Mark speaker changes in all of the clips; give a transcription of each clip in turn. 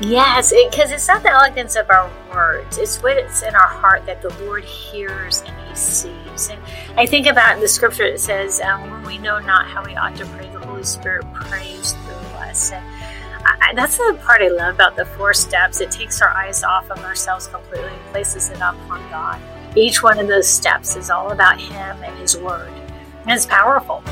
Speaker 1: Yes, because it, it's not the elegance of our words, it's what's in our heart that the Lord hears and He sees. And I think about the scripture that says, um, when we know not how we ought to pray, the Holy Spirit prays through us. And I, that's the part I love about the four steps. It takes our eyes off of ourselves completely and places it upon God. Each one of those steps is all about Him and His Word. And it's powerful.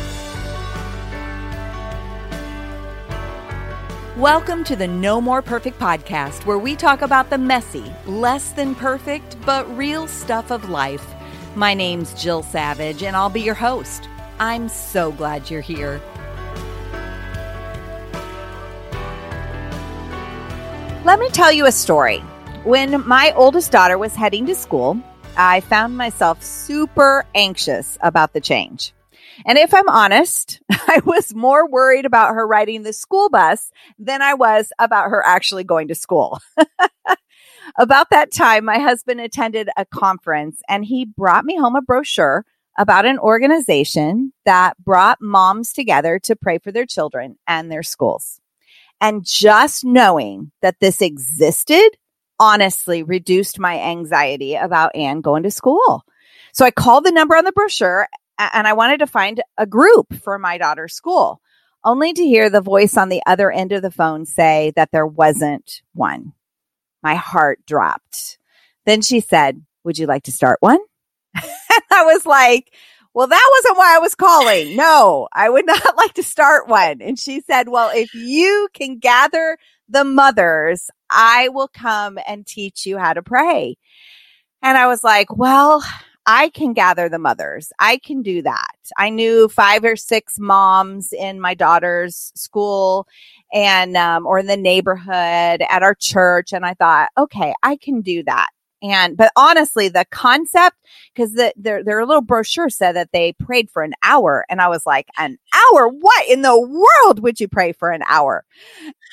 Speaker 2: Welcome to the No More Perfect podcast, where we talk about the messy, less than perfect, but real stuff of life. My name's Jill Savage, and I'll be your host. I'm so glad you're here. Let me tell you a story. When my oldest daughter was heading to school, I found myself super anxious about the change. And if I'm honest, I was more worried about her riding the school bus than I was about her actually going to school. about that time, my husband attended a conference and he brought me home a brochure about an organization that brought moms together to pray for their children and their schools. And just knowing that this existed honestly reduced my anxiety about Anne going to school. So I called the number on the brochure and I wanted to find a group for my daughter's school, only to hear the voice on the other end of the phone say that there wasn't one. My heart dropped. Then she said, Would you like to start one? I was like, well, that wasn't why I was calling. No, I would not like to start one. And she said, well, if you can gather the mothers, I will come and teach you how to pray. And I was like, well, I can gather the mothers. I can do that. I knew five or six moms in my daughter's school and, um, or in the neighborhood at our church. And I thought, okay, I can do that. And, but honestly, the concept, because the, their, their little brochure said that they prayed for an hour. And I was like, an hour? What in the world would you pray for an hour?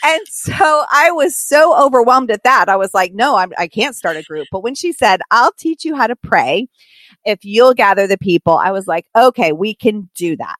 Speaker 2: And so I was so overwhelmed at that. I was like, no, I'm, I can't start a group. But when she said, I'll teach you how to pray if you'll gather the people, I was like, okay, we can do that.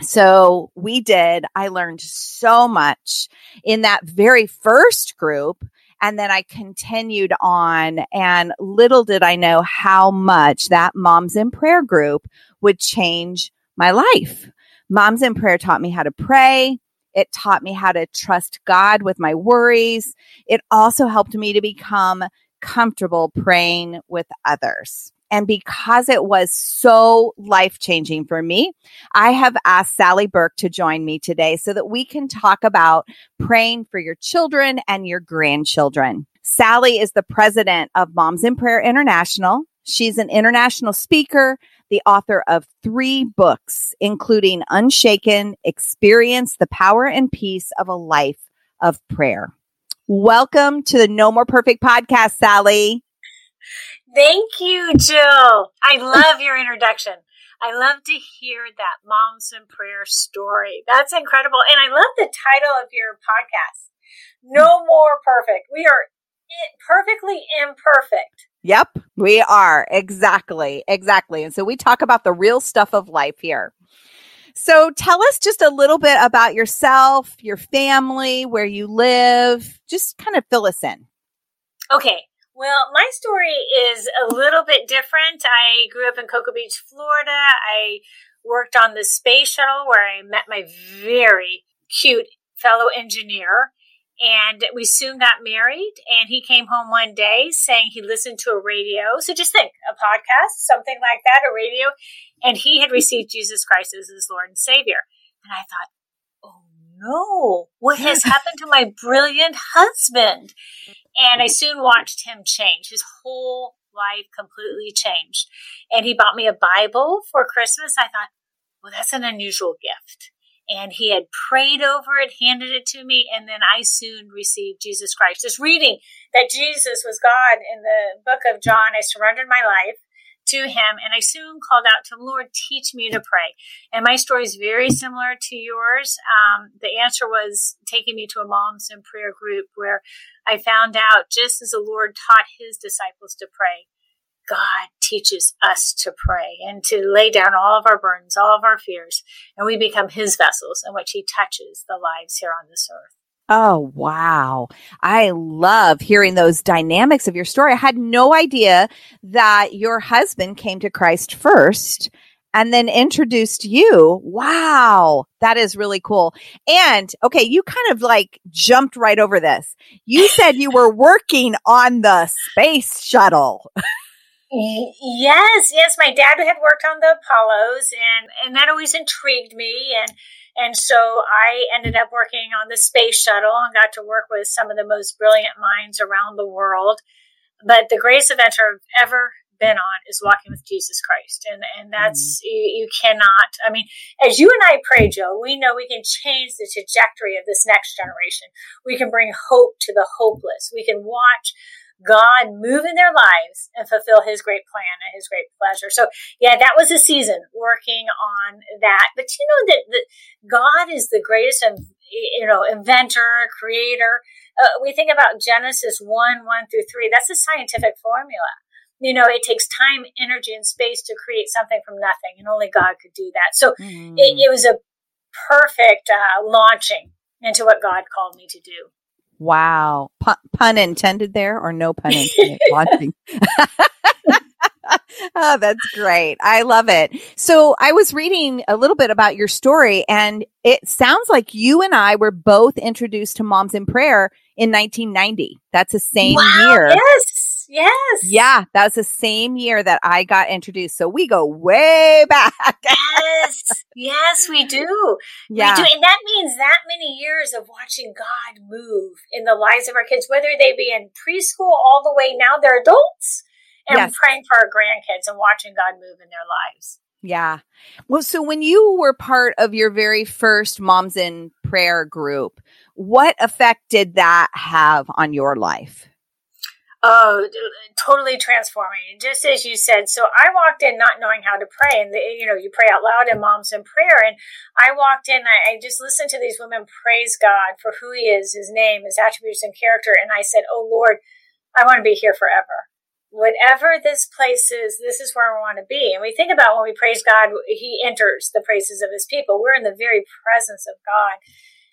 Speaker 2: So we did. I learned so much in that very first group. And then I continued on and little did I know how much that moms in prayer group would change my life. Moms in prayer taught me how to pray. It taught me how to trust God with my worries. It also helped me to become comfortable praying with others. And because it was so life changing for me, I have asked Sally Burke to join me today so that we can talk about praying for your children and your grandchildren. Sally is the president of Moms in Prayer International. She's an international speaker, the author of three books, including Unshaken, Experience the Power and Peace of a Life of Prayer. Welcome to the No More Perfect podcast, Sally.
Speaker 1: Thank you, Jill. I love your introduction. I love to hear that Moms in Prayer story. That's incredible. And I love the title of your podcast No More Perfect. We are perfectly imperfect.
Speaker 2: Yep, we are. Exactly. Exactly. And so we talk about the real stuff of life here. So tell us just a little bit about yourself, your family, where you live. Just kind of fill us in.
Speaker 1: Okay. Well, my story is a little bit different. I grew up in Cocoa Beach, Florida. I worked on the space shuttle where I met my very cute fellow engineer. and we soon got married and he came home one day saying he listened to a radio so just think a podcast something like that a radio and he had received jesus christ as his lord and savior and i thought no what has happened to my brilliant husband. And i soon watched him change. His whole life completely changed. And he bought me a bible for christmas. I thought well that's an unusual gift. And he had prayed over it, handed it to me, and then I soon received Jesus Christ. Just reading that Jesus was God in the book of John, I surrendered my life to him and I soon called out to him, Lord, teach me to pray. And my story is very similar to yours. Um, the answer was taking me to a moms in prayer group where I found out just as the Lord taught his disciples to pray, God teaches us to pray and to lay down all of our burdens, all of our fears, and we become His vessels in which He touches the lives here on this earth.
Speaker 2: Oh, wow. I love hearing those dynamics of your story. I had no idea that your husband came to Christ first and then introduced you. Wow. That is really cool. And okay, you kind of like jumped right over this. You said you were working on the space shuttle.
Speaker 1: Yes, yes. My dad had worked on the Apollos, and and that always intrigued me, and and so I ended up working on the space shuttle and got to work with some of the most brilliant minds around the world. But the greatest adventure I've ever been on is walking with Jesus Christ, and and that's mm. you, you cannot. I mean, as you and I pray, Jill, we know we can change the trajectory of this next generation. We can bring hope to the hopeless. We can watch God move in their lives and fulfill his great plan and his great pleasure. So yeah, that was a season working on that. But you know that, that God is the greatest, you know, inventor, creator. Uh, we think about Genesis 1, 1 through 3. That's a scientific formula. You know, it takes time, energy, and space to create something from nothing, and only God could do that. So mm. it, it, was a perfect uh, launching into what God called me to do.
Speaker 2: Wow. Pun, pun intended there or no pun intended? Launching. oh, that's great. I love it. So I was reading a little bit about your story and it sounds like you and I were both introduced to Moms in Prayer in 1990. That's the same wow, year.
Speaker 1: Yes. Yes.
Speaker 2: Yeah, that was the same year that I got introduced. So we go way back.
Speaker 1: yes. Yes, we do. Yeah. We do. And that means that many years of watching God move in the lives of our kids, whether they be in preschool all the way now they're adults and yes. praying for our grandkids and watching God move in their lives.
Speaker 2: Yeah. Well, so when you were part of your very first Moms in Prayer group, what effect did that have on your life?
Speaker 1: Oh, totally transforming. Just as you said. So I walked in not knowing how to pray, and the, you know, you pray out loud in moms in prayer. And I walked in, I, I just listened to these women praise God for who He is, His name, His attributes, and character. And I said, "Oh Lord, I want to be here forever. Whatever this place is, this is where I want to be." And we think about when we praise God, He enters the praises of His people. We're in the very presence of God.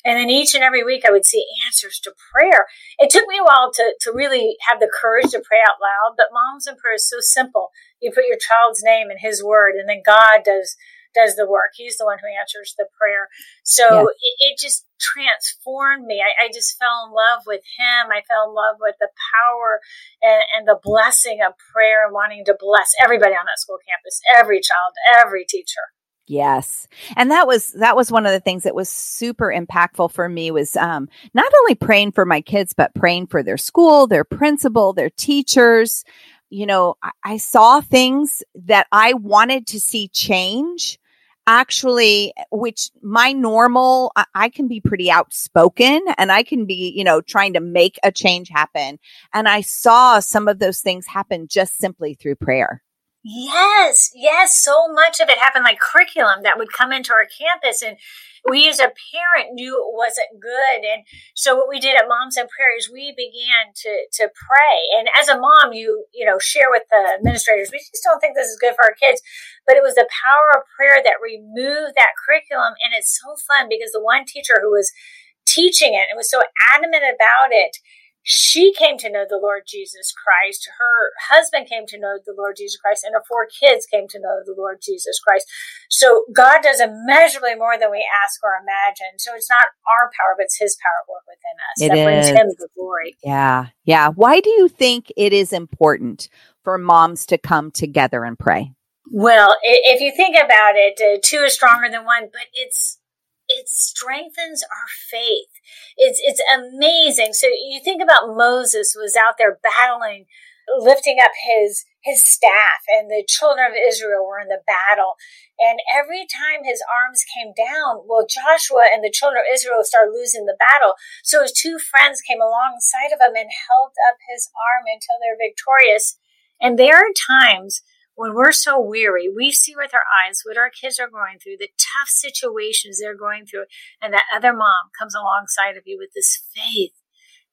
Speaker 1: And then each and every week I would see answers to prayer. It took me a while to, to really have the courage to pray out loud, but Moms in Prayer is so simple. You put your child's name and his word, and then God does does the work. He's the one who answers the prayer. So yes. it, it, just transformed me. I, I, just fell in love with him. I fell in love with the power and, and the blessing of prayer and wanting to bless everybody on that school campus, every child, every teacher.
Speaker 2: Yes. And that was that was one of the things that was super impactful for me was um not only praying for my kids but praying for their school, their principal, their teachers. You know, I, I saw things that I wanted to see change actually which my normal I, I, can be pretty outspoken and i can be you know trying to make a change happen and i saw some of those things happen just simply through prayer
Speaker 1: Yes, yes, so much of it happened like curriculum that would come into our campus and we as a parent knew it wasn't good. And so what we did at Moms in Prayer is we began to to pray. And as a mom, you, you know, share with the administrators, we just don't think this is good for our kids. But it was the power of prayer that removed that curriculum. And it's so fun because the one teacher who was teaching it and was so adamant about it she came to know the Lord Jesus Christ. Her husband came to know the Lord Jesus Christ, and her four kids came to know the Lord Jesus Christ. So God does immeasurably more than we ask or imagine. So it's not our power, but it's His power at work within us
Speaker 2: It
Speaker 1: that brings. Him the glory.
Speaker 2: Yeah. Yeah. Why do you think it is important for moms to come together and pray?
Speaker 1: Well, if you think about it, uh, two is stronger than one, but it's it strengthens our faith. It's it's amazing. So you think about Moses was out there battling, lifting up his his staff, and the children of Israel were in the battle. And every time his arms came down, well, Joshua and the children of Israel started losing the battle. So his two friends came alongside of him and held up his arm until they're victorious. And there are times when we're so weary, we see with our eyes what our kids are going through, the tough situations they're going through, and that other mom comes alongside of you with this faith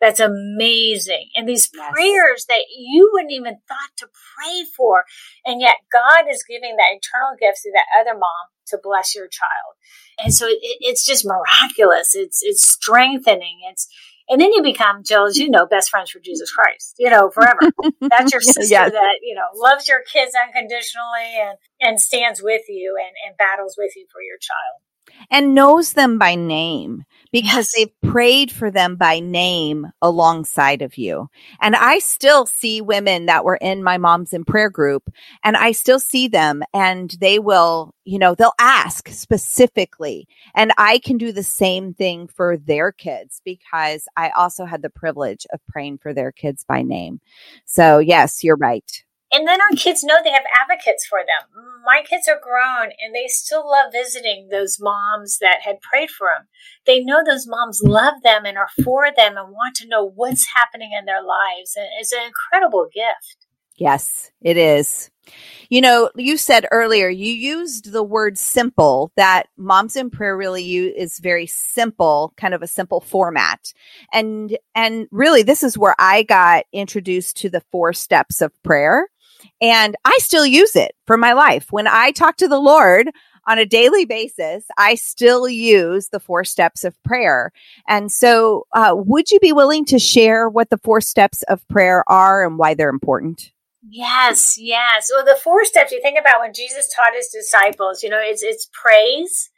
Speaker 1: that's amazing. And these
Speaker 2: Yes.
Speaker 1: prayers that you wouldn't even thought to pray for. And yet God is giving that eternal gift to that other mom to bless your child. And so it, it's just miraculous. It's, it's strengthening. It's, and then you become, Jill, as you know, best friends for Jesus Christ, you know, forever. That's your sister
Speaker 2: Yes.
Speaker 1: that, you know, loves your kids unconditionally and, and stands with you and, and battles with you for your child.
Speaker 2: and knows them by name because
Speaker 1: Yes.
Speaker 2: they've prayed for them by name alongside of you. And I still see women that were in my mom's in prayer group and I still see them and they will, you know, they'll ask specifically. And I can do the same thing for their kids because I also had the privilege of praying for their kids by name. So yes, you're right.
Speaker 1: And then our kids know they have advocates for them. My kids are grown and they still love visiting those moms that had prayed for them. They know those moms love them and are for them and want to know what's happening in their lives. And it's an incredible gift.
Speaker 2: Yes, it is. You know, you said earlier you used the word simple that moms in prayer really is very simple, kind of a simple format. And and really this is where I got introduced to the four steps of prayer and I still use it for my life. When I talk to the Lord on a daily basis, I still use the four steps of prayer. And so, uh, would you be willing to share what the four steps of prayer are and why they're important?
Speaker 1: Yes, yes. Well, the four steps you think about when Jesus taught his disciples, you know, it's it's praise,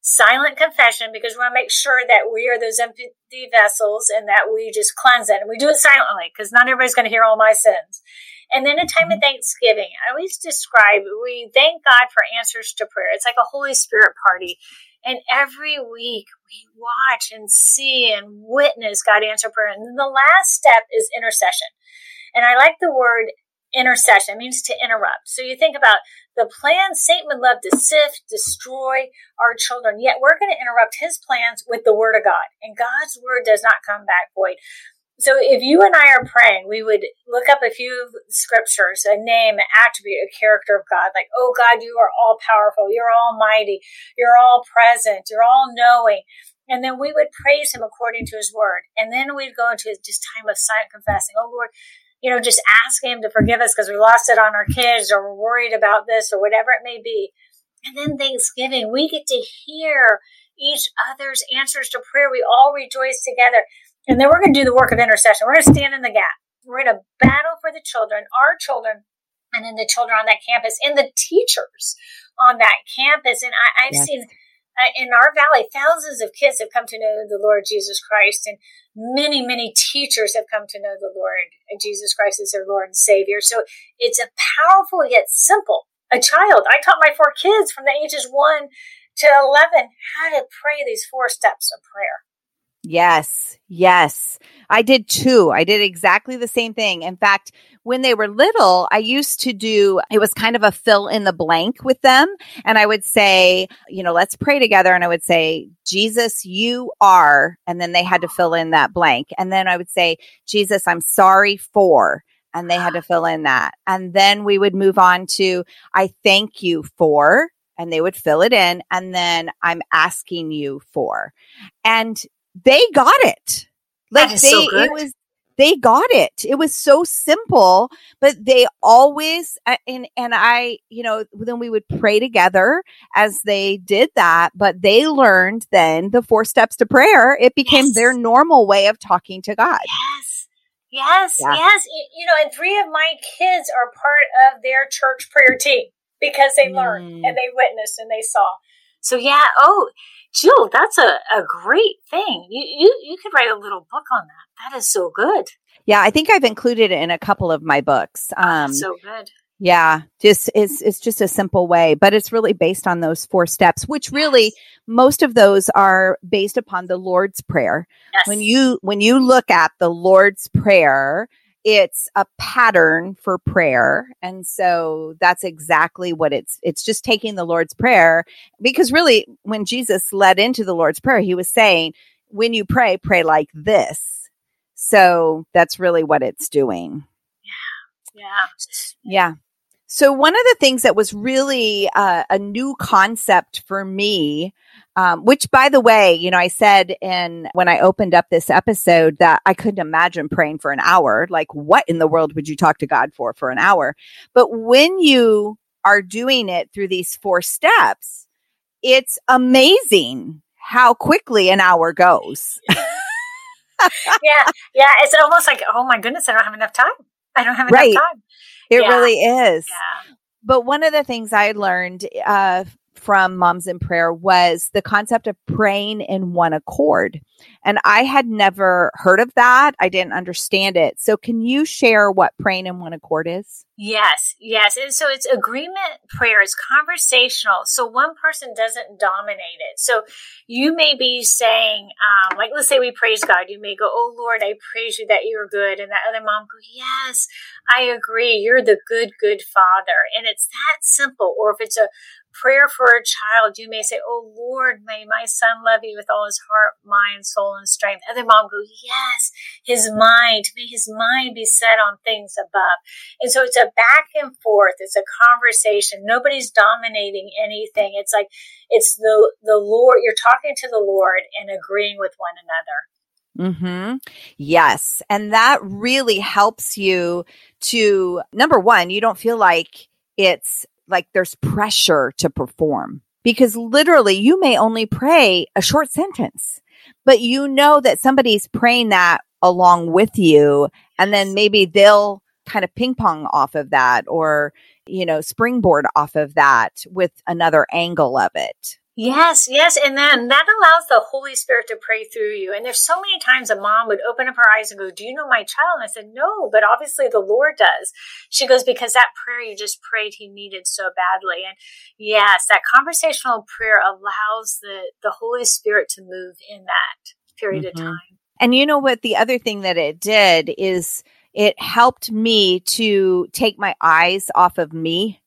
Speaker 1: silent confession, because we want to make sure that we are those empty vessels and that we just cleanse it. And we do it silently because not everybody's going to hear all my sins. And then a time of mm-hmm. thanksgiving. I always describe we thank God for answers to prayer. It's like a Holy Spirit party. And every week we watch and see and witness God answer prayer. And then the last step is intercession. And I like the word intercession. It means to interrupt. So you think about the plan Satan would love to sift, destroy our children, yet we're going to interrupt his plans with the word of God. And God's word does not come back void. So if you and I are praying, we would look up a few scriptures, a name, an attribute, a character of God, like, oh God, you are all powerful, you're almighty, you're all present, you're all knowing. And then we would praise him according to his word. And then we'd go into just time of silent confessing, oh Lord, you know, just ask him to forgive us because we lost it on our kids or we're worried about this or whatever it may be. And then Thanksgiving, we get to hear each other's answers to prayer. We all rejoice together. And then we're going to do the work of intercession. We're going to stand in the gap. We're going to battle for the children, our children, and then the children on that campus and the teachers on that campus. And I, I've
Speaker 2: Yes.
Speaker 1: seen uh, in our valley, thousands of kids have come to know the Lord Jesus Christ, and many, many teachers have come to know the Lord Jesus Christ as their Lord and Savior. So it's a powerful yet simple. A child, I taught my four kids from the ages one to 11 how to pray these four steps of prayer.
Speaker 2: Yes, yes. I did too. I did exactly the same thing. In fact, when they were little, I used to do, it was kind of a fill in the blank with them. And I would say, you know, let's pray together. And I would say, Jesus, you are. And then they had to fill in that blank. And then I would say, Jesus, I'm sorry for. And they had to fill in that. And then we would move on to, I thank you for. And they would fill it in. And then I'm asking you for. And they got it. Like they,
Speaker 1: so
Speaker 2: it was, they got it. It was so simple, but they always, and, and I, you know, then we would pray together as they did that, but they learned then the four steps to prayer. It became
Speaker 1: Yes.
Speaker 2: their normal way of talking to God.
Speaker 1: Yes. Yes, yeah. yes. You know, and three of my kids are part of their church prayer team because they learned mm. and they witnessed and they saw. So yeah, oh, Jill, that's a, a great thing. You, you you could write a little book on that. That is so good.
Speaker 2: Yeah, I think I've included it in a couple of my books.
Speaker 1: Oh, um, so good.
Speaker 2: Yeah, just it's it's just a simple way, but it's really based on those four steps, which really most of those are based upon the Lord's prayer. Yes. When you when you look at the Lord's prayer, it's a pattern for prayer. And so that's exactly what it's it's just taking the Lord's prayer because really when Jesus led into the Lord's prayer, he was saying, when you pray, pray like this. So that's really what it's doing.
Speaker 1: Yeah. Yeah.
Speaker 2: Yeah. So one of the things that was really uh, a new concept for me, um, which by the way, you know, I said in when I opened up this episode that I couldn't imagine praying for an hour. Like, what in the world would you talk to God for for an hour? But when you are doing it through these four steps, it's amazing how quickly an hour goes.
Speaker 1: yeah, yeah. It's almost like, oh my goodness, I don't have enough time. I don't have enough
Speaker 2: right.
Speaker 1: time.
Speaker 2: It yeah. really is. Yeah. But one of the things I learned uh, from Moms in Prayer was the concept of praying in one accord. And I had never heard of that. I didn't understand it. So can you share what praying in one accord is?
Speaker 1: Yes, yes. And so it's agreement prayer, it's conversational. So one person doesn't dominate it. So you may be saying, um, like, let's say we praise God. You may go, Oh Lord, I praise you that you're good. And that other mom go, Yes, I agree. You're the good, good father. And it's that simple. Or if it's a prayer for a child, you may say, Oh Lord, may my son love you with all his heart, mind, soul, and strength. Other mom go, Yes, his mind, may his mind be set on things above. And so it's a back and forth, it's a conversation. Nobody's dominating anything. It's like it's the the Lord, you're talking to the Lord and agreeing with one another.
Speaker 2: Hmm. Yes, and that really helps you to number one. You don't feel like it's like there's pressure to perform because literally you may only pray a short sentence, but you know that somebody's praying that along with you. And then maybe they'll kind of ping pong off of that or, you know, springboard off of that with another angle of it.
Speaker 1: Yes, yes. And then that allows the Holy Spirit to pray through you. And there's so many times a mom would open up her eyes and go, Do you know my child? And I said, No, but obviously the Lord does. She goes, Because that prayer you just prayed, he needed so badly. And yes, that conversational prayer allows the, the Holy Spirit to move in that period mm-hmm. of time.
Speaker 2: And you know what? The other thing that it did is it helped me to take my eyes off of me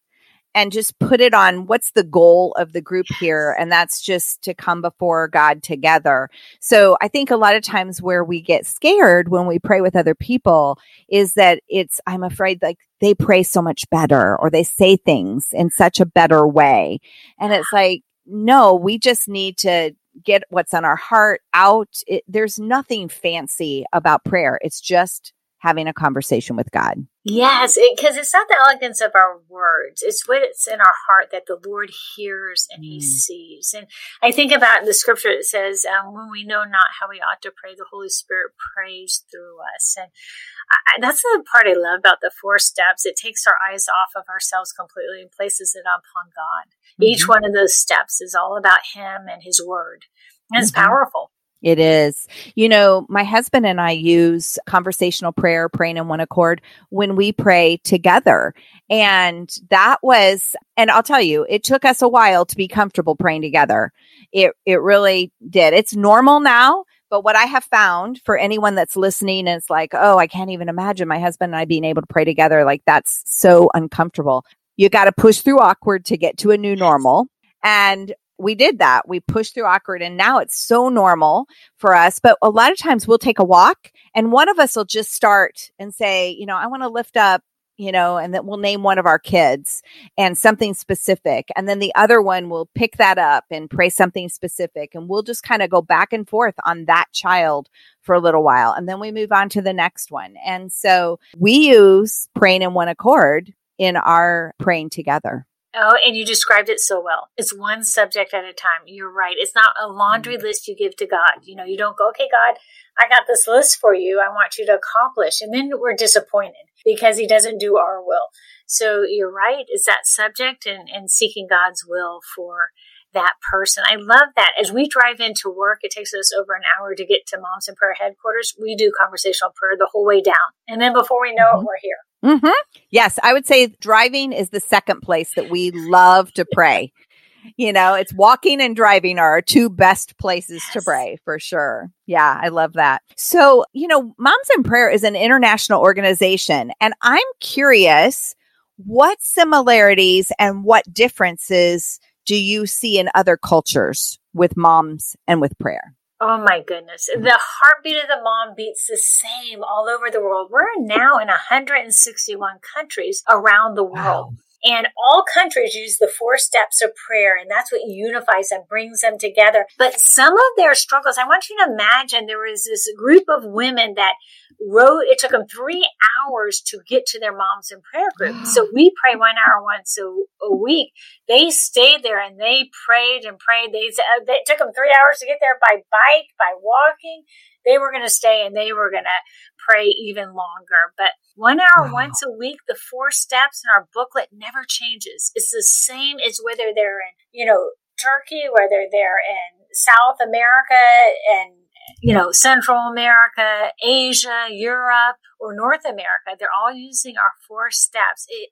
Speaker 2: and just put it on what's the goal of the group here. And that's just to come before God together. So I think a lot of times where we get scared when we pray with other people is that it's, I'm afraid like they pray so much better or they say things in such a better way. And it's like, no, we just need to get what's on our heart out. It, there's nothing fancy about prayer. It's just having a conversation with God.
Speaker 1: Yes, because it, it's not the elegance of our words; it's what's in our heart that the Lord hears and He mm. sees. And I think about in the scripture it says, um, "When we know not how we ought to pray, the Holy Spirit prays through us." And I, that's the part I love about the four steps. It takes our eyes off of ourselves completely and places it upon God. Mm-hmm. Each one of those steps is all about Him and His Word. And it's mm-hmm. powerful.
Speaker 2: It is. You know, my husband and I use conversational prayer, praying in one accord when we pray together. And that was, and I'll tell you, it took us a while to be comfortable praying together. It, it really did. It's normal now. But what I have found for anyone that's listening is like, oh, I can't even imagine my husband and I being able to pray together. Like that's so uncomfortable. You got to push through awkward to get to a new normal. And we did that. We pushed through awkward and now it's so normal for us. But a lot of times we'll take a walk and one of us will just start and say, you know, I want to lift up, you know, and then we'll name one of our kids and something specific. And then the other one will pick that up and pray something specific. And we'll just kind of go back and forth on that child for a little while. And then we move on to the next one. And so we use praying in one accord in our praying together.
Speaker 1: Oh, and you described it so well. It's one subject at a time. You're right. It's not a laundry mm-hmm. list you give to God. You know, you don't go, okay, God, I got this list for you. I want you to accomplish. And then we're disappointed because he doesn't do our will. So you're right. It's that subject and, and seeking God's will for that person. I love that. As we drive into work, it takes us over an hour to get to Moms in Prayer headquarters. We do conversational prayer the whole way down. And then before we know mm-hmm. it, we're here.
Speaker 2: Mm-hmm. Yes, I would say driving is the second place that we love to pray. You know, it's walking and driving are our two best places yes. to pray for sure. Yeah, I love that. So, you know, Moms in Prayer is an international organization, and I'm curious what similarities and what differences do you see in other cultures with moms and with prayer?
Speaker 1: Oh my goodness. Mm-hmm. The heartbeat of the mom beats the same all over the world. We're now in 161 countries around the world. Wow. And all countries use the four steps of prayer, and that's what unifies them, brings them together. But some of their struggles, I want you to imagine there was this group of women that wrote, it took them three hours to get to their moms in prayer group. so we pray one hour once a, a, week. They stayed there and they prayed and prayed. They, uh, it took them three hours to get there by bike, by walking. They were going to stay and they were going to pray even longer. But one hour wow. once a week, the four steps in our booklet never changes. It's the same as whether they're in, you know, Turkey, whether they're in South America and you know, Central America, Asia, Europe, or North America. They're all using our four steps. It,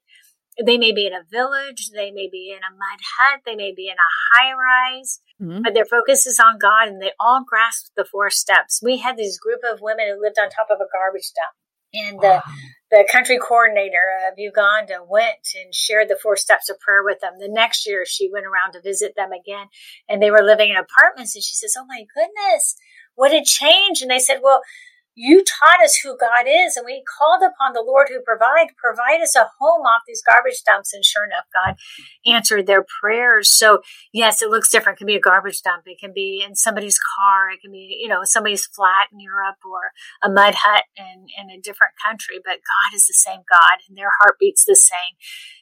Speaker 1: they may be in a village, they may be in a mud hut, they may be in a high rise, mm-hmm. but their focus is on God and they all grasp the four steps. We had this group of women who lived on top of a garbage dump. And the, the country coordinator of Uganda went and shared the four steps of prayer with them. The next year, she went around to visit them again, and they were living in apartments. And she says, Oh my goodness, what had changed? And they said, Well, you taught us who God is, and we called upon the Lord who provide, provide us a home off these garbage dumps. And sure enough, God answered their prayers. So yes, it looks different. It can be a garbage dump. It can be in somebody's car. It can be, you know, somebody's flat in Europe or a mud hut in, in a different country. But God is the same God and their heart beats the same.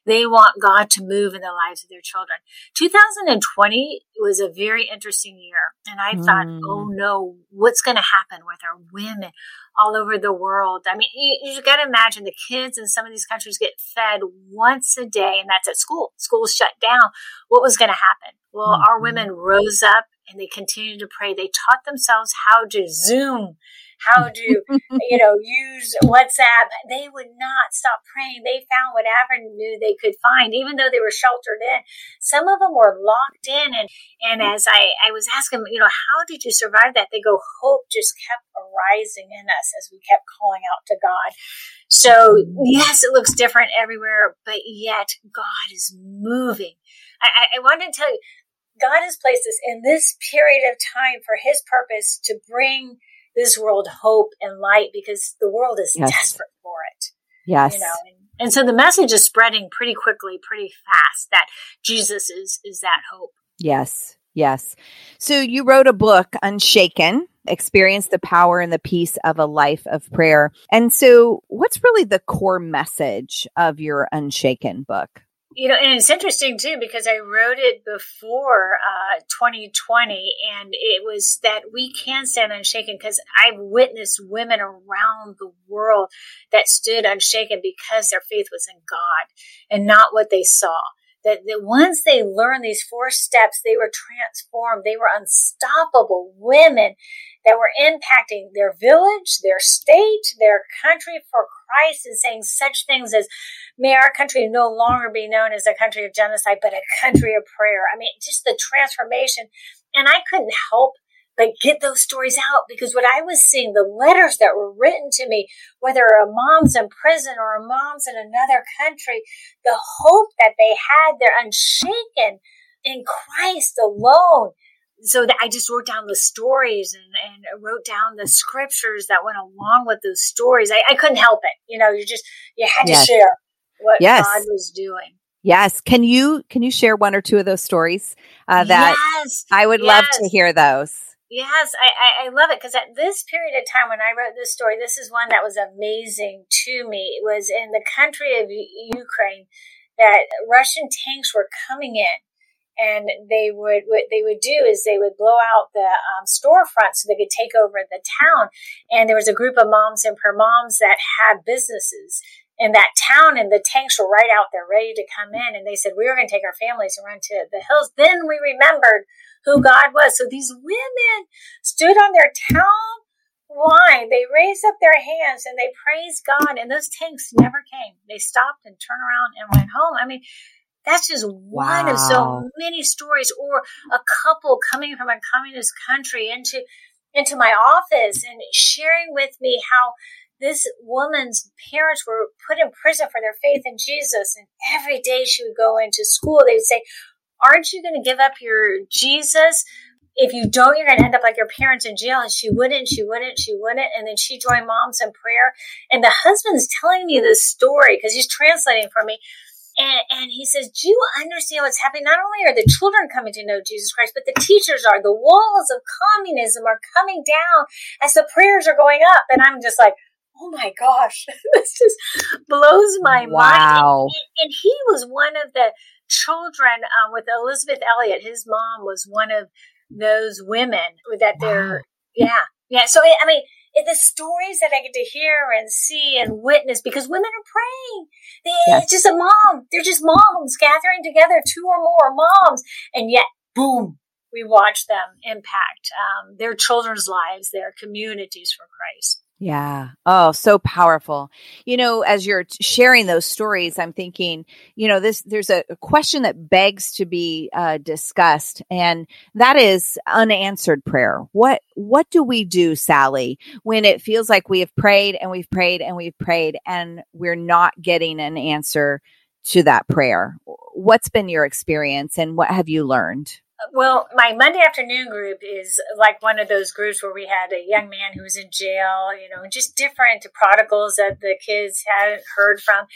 Speaker 1: They want God to move in the lives of their children. 2020 was a very interesting year. And I mm. thought, oh no, what's going to happen with our women? All over the world. I mean, you, you got to imagine the kids in some of these countries get fed once a day, and that's at school. School's shut down. What was going to happen? Well, mm-hmm. our women rose up and they continued to pray. They taught themselves how to Zoom how to, you know, use WhatsApp. They would not stop praying. They found whatever new they could find, even though they were sheltered in. Some of them were locked in. And, and as I, I was asking, you know, how did you survive that? They go, hope just kept arising in us as we kept calling out to God. So yes, it looks different everywhere, but yet God is moving. I, I wanted to tell you, God has placed us in this period of time for his purpose to bring this world hope and light because the world is yes. desperate for it.
Speaker 2: Yes.
Speaker 1: You know, and, and so the message is spreading pretty quickly, pretty fast that Jesus is is that hope.
Speaker 2: Yes. Yes. So you wrote a book, Unshaken, experience the power and the peace of a life of prayer. And so what's really the core message of your Unshaken book?
Speaker 1: You know, and it's interesting too because I wrote it before uh, 2020, and it was that we can stand unshaken because I've witnessed women around the world that stood unshaken because their faith was in God and not what they saw. That, that once they learned these four steps, they were transformed. They were unstoppable women that were impacting their village, their state, their country for Christ and saying such things as, may our country no longer be known as a country of genocide, but a country of prayer. I mean, just the transformation. And I couldn't help but get those stories out because what I was seeing, the letters that were written to me, whether a mom's in prison or a mom's in another country, the hope that they had, they're unshaken in Christ alone so that I just wrote down the stories and, and wrote down the scriptures that went along with those stories. I, I couldn't help it. You know, you just, you had to yes. share what yes. God was doing.
Speaker 2: Yes. Can you, can you share one or two of those stories uh, that yes. I would love to hear those?
Speaker 1: Yes, I, I, I love it because at this period of time when I wrote this story, this is one that was amazing to me. It was in the country of Ukraine that Russian tanks were coming in and they would what they would do is they would blow out the um, storefront so they could take over the town. And there was a group of moms in prayer moms that had businesses in that town and the tanks were right out there ready to come in. And they said we were going to take our families and run to the hills. Then we remembered who god was. So these women stood on their town line. They raised up their hands and they praised god and those tanks never came. They stopped and turned around and went home. I mean that's just wow. one of so many stories, or a couple coming from a communist country into into my office and sharing with me how this woman's parents were put in prison for their faith in Jesus, and every day she would go into school. They would say, "Aren't you going to give up your Jesus?" If you don't, you're going to end up like your parents in jail. And she wouldn't, she wouldn't, she wouldn't. And then she joined moms in prayer. And the husband's telling me this story because he's translating for me and, and he says, Do you understand what's happening? Not only are the children coming to know Jesus Christ, but the teachers are. The walls of communism are coming down as the prayers are going up. And I'm just like, Oh my gosh, this just blows my wow. mind. And, and, he was one of the children um, with Elisabeth Elliot. His mom was one of those women that they're, wow. yeah, yeah. So, I mean, the stories that I get to hear and see and witness because women are praying. They, yes. It's just a mom. They're just moms gathering together, two or more moms. And yet, boom, we watch them impact um, their children's lives, their communities for Christ.
Speaker 2: Yeah. Oh, so powerful. You know, as you're sharing those stories, I'm thinking, you know, this, there's a, question that begs to be uh, discussed, and that is unanswered prayer. What, what do we do, Sally, when it feels like we have prayed and we've prayed and we've prayed and we're not getting an answer to that prayer? What's been your experience and what have you learned?
Speaker 1: Well, my Monday afternoon group is like one of those groups where we had a young man who was in jail, you know, just different prodigals that the kids hadn't heard from.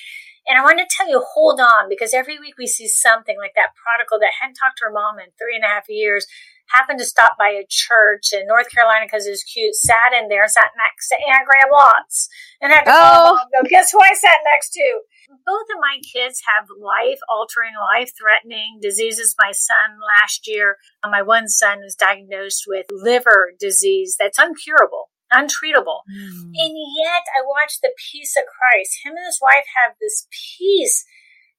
Speaker 1: And I want to tell you, hold on, because every week we see something like that prodigal that hadn't talked to her mom in three and a half years, happened to stop by a church in North Carolina because it was cute, sat in there, sat next to Anne Graham Lotz, and had to oh. go, guess who I sat next to? Both of my kids have life altering, life threatening diseases. My son last year, uh, my one son was diagnosed with liver disease that's uncurable untreatable. Mm. And yet I watch the peace of Christ. Him and his wife have this peace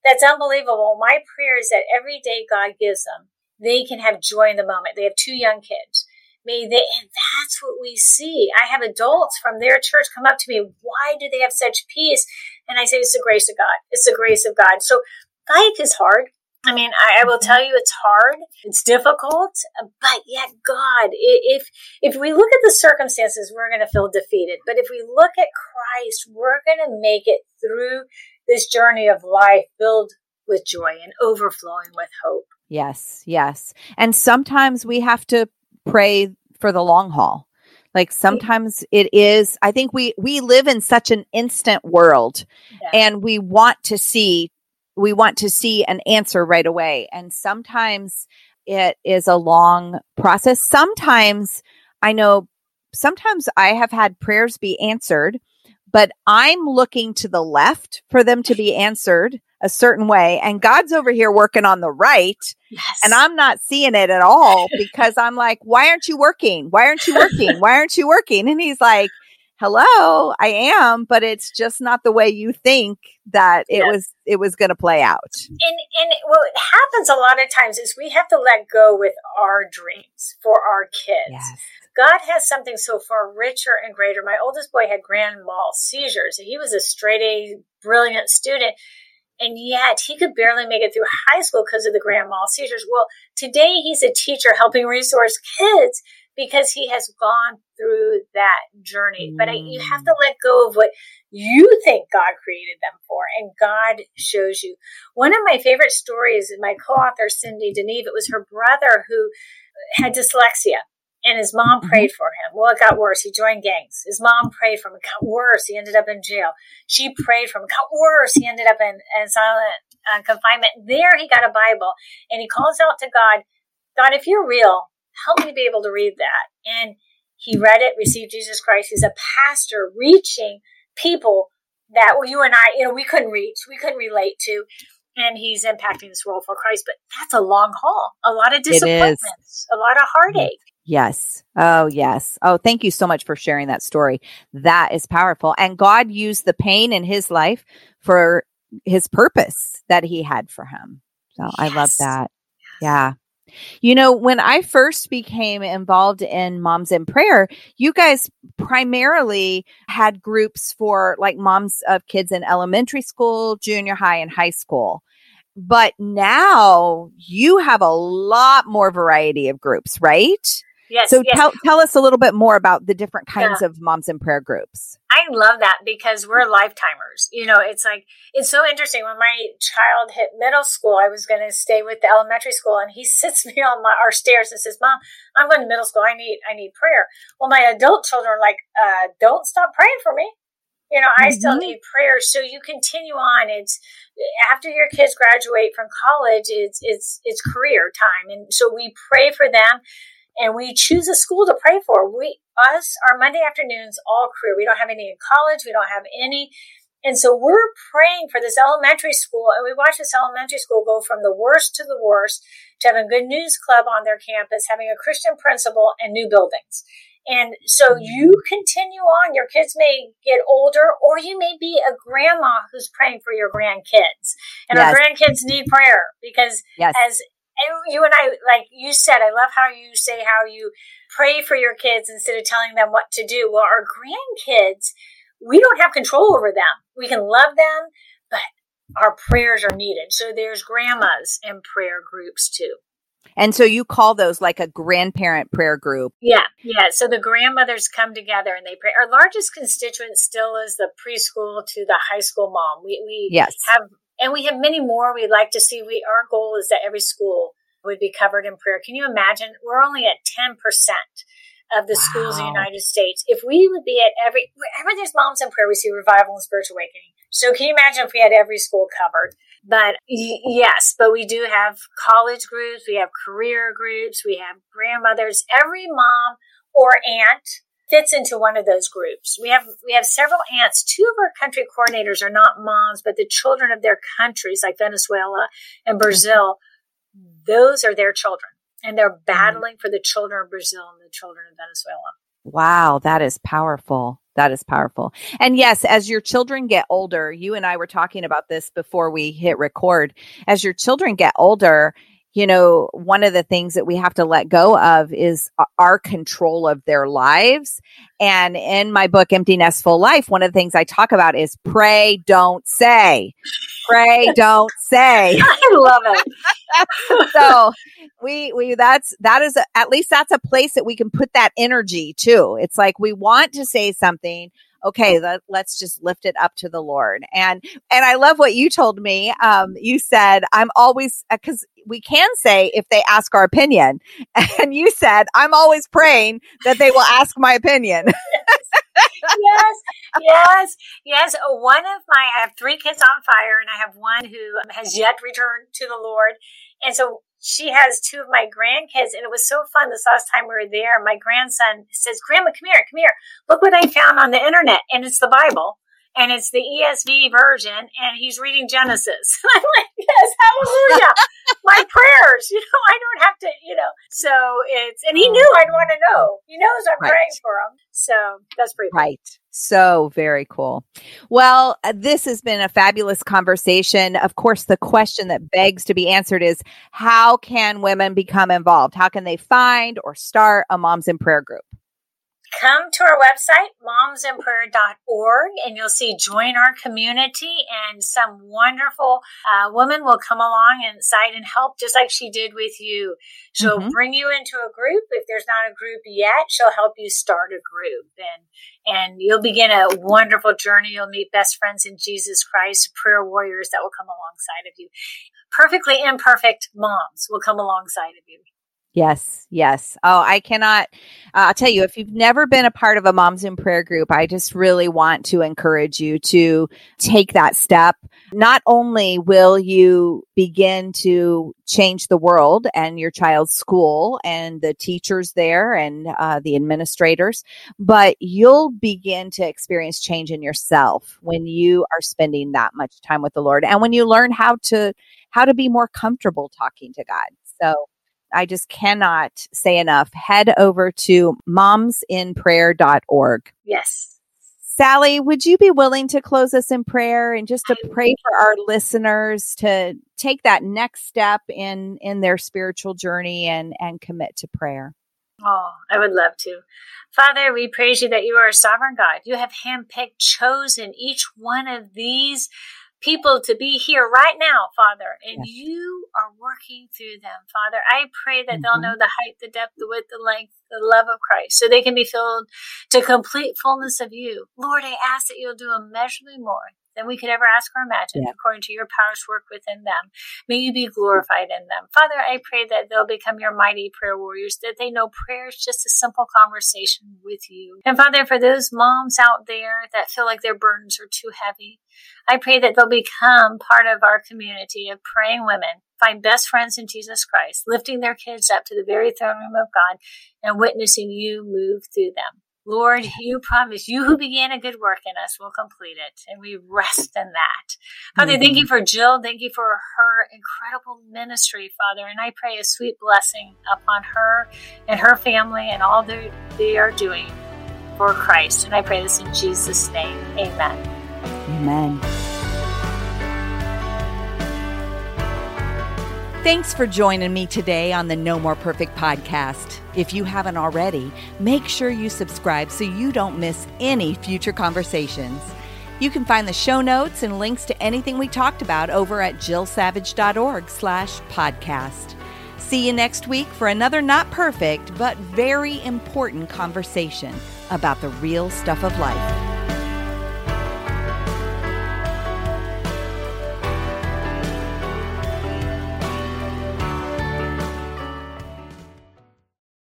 Speaker 1: that's unbelievable. My prayer is that every day God gives them, they can have joy in the moment. They have two young kids. May they, and that's what we see. I have adults from their church come up to me. Why do they have such peace? And I say, it's the grace of God. It's the grace of God. So life is hard. I mean, I, I, will mm-hmm. tell you it's hard, it's difficult, but yet God, if if we look at the circumstances, we're going to feel defeated. But if we look at Christ, we're going to make it through this journey of life filled with joy and overflowing with hope.
Speaker 2: Yes, yes. And sometimes we have to pray for the long haul. Like sometimes it is, I think we, we live in such an instant world yeah. and we want to see, we want to see an answer right away. And sometimes it is a long process. Sometimes I know, sometimes I have had prayers be answered, but I'm looking to the left for them to be answered a certain way and God's over here working on the right yes. and I'm not seeing it at all because I'm like, why aren't you working? Why aren't you working? Why aren't you working? And he's like, hello, I am, but it's just not the way you think that it was, it was going to play out.
Speaker 1: And, and what happens a lot of times is we have to let go with our dreams for our kids. Yes. God has something so far richer and greater. My oldest boy had grand mal seizures. He was a straight A, brilliant student and yet he could barely make it through high school because of the grand mal seizures. Well, today he's a teacher helping resource kids because he has gone through that journey. Mm. But I, you have to let go of what you think God created them for, and God shows you. One of my favorite stories, is my co-author Cyndie de Neve, it was her brother who had dyslexia and his mom mm-hmm. prayed for him. Well, it got worse. He joined gangs. His mom prayed for him. It got worse. He ended up in jail. She prayed for him. It got worse. He ended up in, in silent uh, confinement. There he got a Bible and he calls out to God, God, if you're real, help me be able to read that. And he read it, received Jesus Christ. He's a pastor reaching people that you and I, you know, we couldn't reach, we couldn't relate to. and he's impacting this world for Christ. But that's a long haul, a lot of disappointments, a lot of heartache.
Speaker 2: Yes. Oh, yes. Oh, thank you so much for sharing that story. That is powerful. And God used the pain in his life for his purpose that he had for him. So yes. I love that. Yeah. You know, when I first became involved in Moms in Prayer, you guys primarily had groups for like moms of kids in elementary school, junior high, and high school. But now you have a lot more variety of groups, right?
Speaker 1: Yes.
Speaker 2: So
Speaker 1: yes.
Speaker 2: tell tell us a little bit more about the different kinds yeah. of moms in prayer groups.
Speaker 1: I love that because we're lifetimers. You know, it's like it's so interesting. When my child hit middle school, I was going to stay with the elementary school, and he sits me on my, our stairs and says, "Mom, I'm going to middle school. I need I need prayer." Well, my adult children are like, uh, "Don't stop praying for me." You know, I mm-hmm. still need prayer. So you continue on. It's after your kids graduate from college, it's it's it's career time, and so we pray for them and we choose a school to pray for. We, us, our Monday afternoons all career. We don't have any in college. We don't have any. And so we're praying for this elementary school and we watch this elementary school go from the worst to the worst to having a good news club on their campus, having a Christian principal and new buildings. And so mm-hmm. you continue on. Your kids may get older, or you may be a grandma who's praying for your grandkids. And yes. our grandkids need prayer because yes. as you and I, like you said, I love how you say how you pray for your kids instead of telling them what to do. Well, our grandkids, we don't have control over them. We can love them, but our prayers are needed. So there's grandmas in prayer groups too.
Speaker 2: And so you call those like a grandparent prayer group.
Speaker 1: Yeah, yeah. So the grandmothers come together and they pray. Our largest constituent still is the preschool to the high school mom. We we
Speaker 2: yes.
Speaker 1: have and we have many more we'd like to see. We our goal is that every school would be covered in prayer. Can you imagine? We're only at ten percent of the wow. schools in the United States. If we would be at every wherever there's moms in prayer, we see revival and spiritual awakening. So can you imagine if we had every school covered? But y- yes, but we do have college groups, we have career groups, we have grandmothers. Every mom or aunt fits into one of those groups. We have we have several aunts. Two of our country coordinators are not moms, but the children of their countries, like Venezuela and Brazil. Those are their children, and they're mm-hmm. battling for the children of Brazil and the children of Venezuela.
Speaker 2: Wow, that is powerful. That is powerful. And yes, as your children get older, you and I were talking about this before we hit record. As your children get older, you know, one of the things that we have to let go of is our control of their lives. And in my book, Empty Nest Full Life, one of the things I talk about is pray, don't say. Pray, don't say.
Speaker 1: I love it.
Speaker 2: so we, we, that's, that is, a, at least that's a place that we can put that energy too. It's like we want to say something, okay, let, us just lift it up to the Lord. And, and I love what you told me. Um, you said, I'm always, uh, cause we can say if they ask our opinion. And you said, I'm always praying that they will ask my opinion.
Speaker 1: yes, yes, yes. One of my, I have three kids on fire, and I have one who has yet returned to the Lord. And so she has two of my grandkids, and it was so fun this last time we were there. My grandson says, Grandma, come here, come here. Look what I found on the internet. And it's the Bible. And it's the ESV version, and he's reading Genesis. I'm like, yes, hallelujah. my prayers, you know, I don't have to, you know. So it's, and he knew I'd want to know. He knows I'm right. praying for him. So that's pretty cool.
Speaker 2: So very cool. Well, uh, this has been a fabulous conversation. Of course, the question that begs to be answered is how can women become involved? How can they find or start a Moms in Prayer group?
Speaker 1: Come to our website, momsinprayer.org, and you'll see join our community and some wonderful uh, woman will come along inside and help just like she did with you. She'll mm-hmm. bring you into a group. If there's not a group yet, she'll help you start a group and, and you'll begin a wonderful journey. You'll meet best friends in Jesus Christ, prayer warriors that will come alongside of you. Perfectly imperfect moms will come alongside of you.
Speaker 2: Yes, yes. Oh, I cannot. Uh, I'll tell you, if you've never been a part of a Moms in Prayer group, I just really want to encourage you to take that step. Not only will you begin to change the world and your child's school and the teachers there and uh, the administrators, but you'll begin to experience change in yourself when you are spending that much time with the Lord and when you learn how to how to be more comfortable talking to God. So I just cannot say enough. Head over to momsinprayer.org.
Speaker 1: Yes.
Speaker 2: Sally, would you be willing to close us in prayer and just to pray for our listeners to take that next step in in their spiritual journey and and commit to prayer?
Speaker 1: Oh, I would love to. Father, we praise you that you are a sovereign God. You have handpicked, chosen each one of these people to be here right now, Father, and yes. you are working through them, Father. I pray that mm-hmm. they'll know the height, the depth, the width, the length, the love of Christ, so they can be filled to complete fullness of you. Lord, I ask that you'll do immeasurably more than we could ever ask or imagine, yeah. according to your powers work within them. May you be glorified in them. Father, I pray that they'll become your mighty prayer warriors, that they know prayer is just a simple conversation with you. And Father, for those moms out there that feel like their burdens are too heavy, I pray that they'll become part of our community of praying women find best friends in Jesus Christ, lifting their kids up to the very throne room of God and witnessing you move through them. Lord, you promise you who began a good work in us will complete it. And we rest in that. Father, mm-hmm. thank you for Jill. Thank you for her incredible ministry, Father. And I pray a sweet blessing upon her and her family and all that they are doing for Christ. And I pray this in Jesus' name. Amen.
Speaker 2: Amen. Thanks for joining me today on the No More Perfect podcast. If you haven't already, make sure you subscribe so you don't miss any future conversations. You can find the show notes and links to anything we talked about over at jillsavage.org slash podcast. See you next week for another not perfect, but very important conversation about the real stuff of life.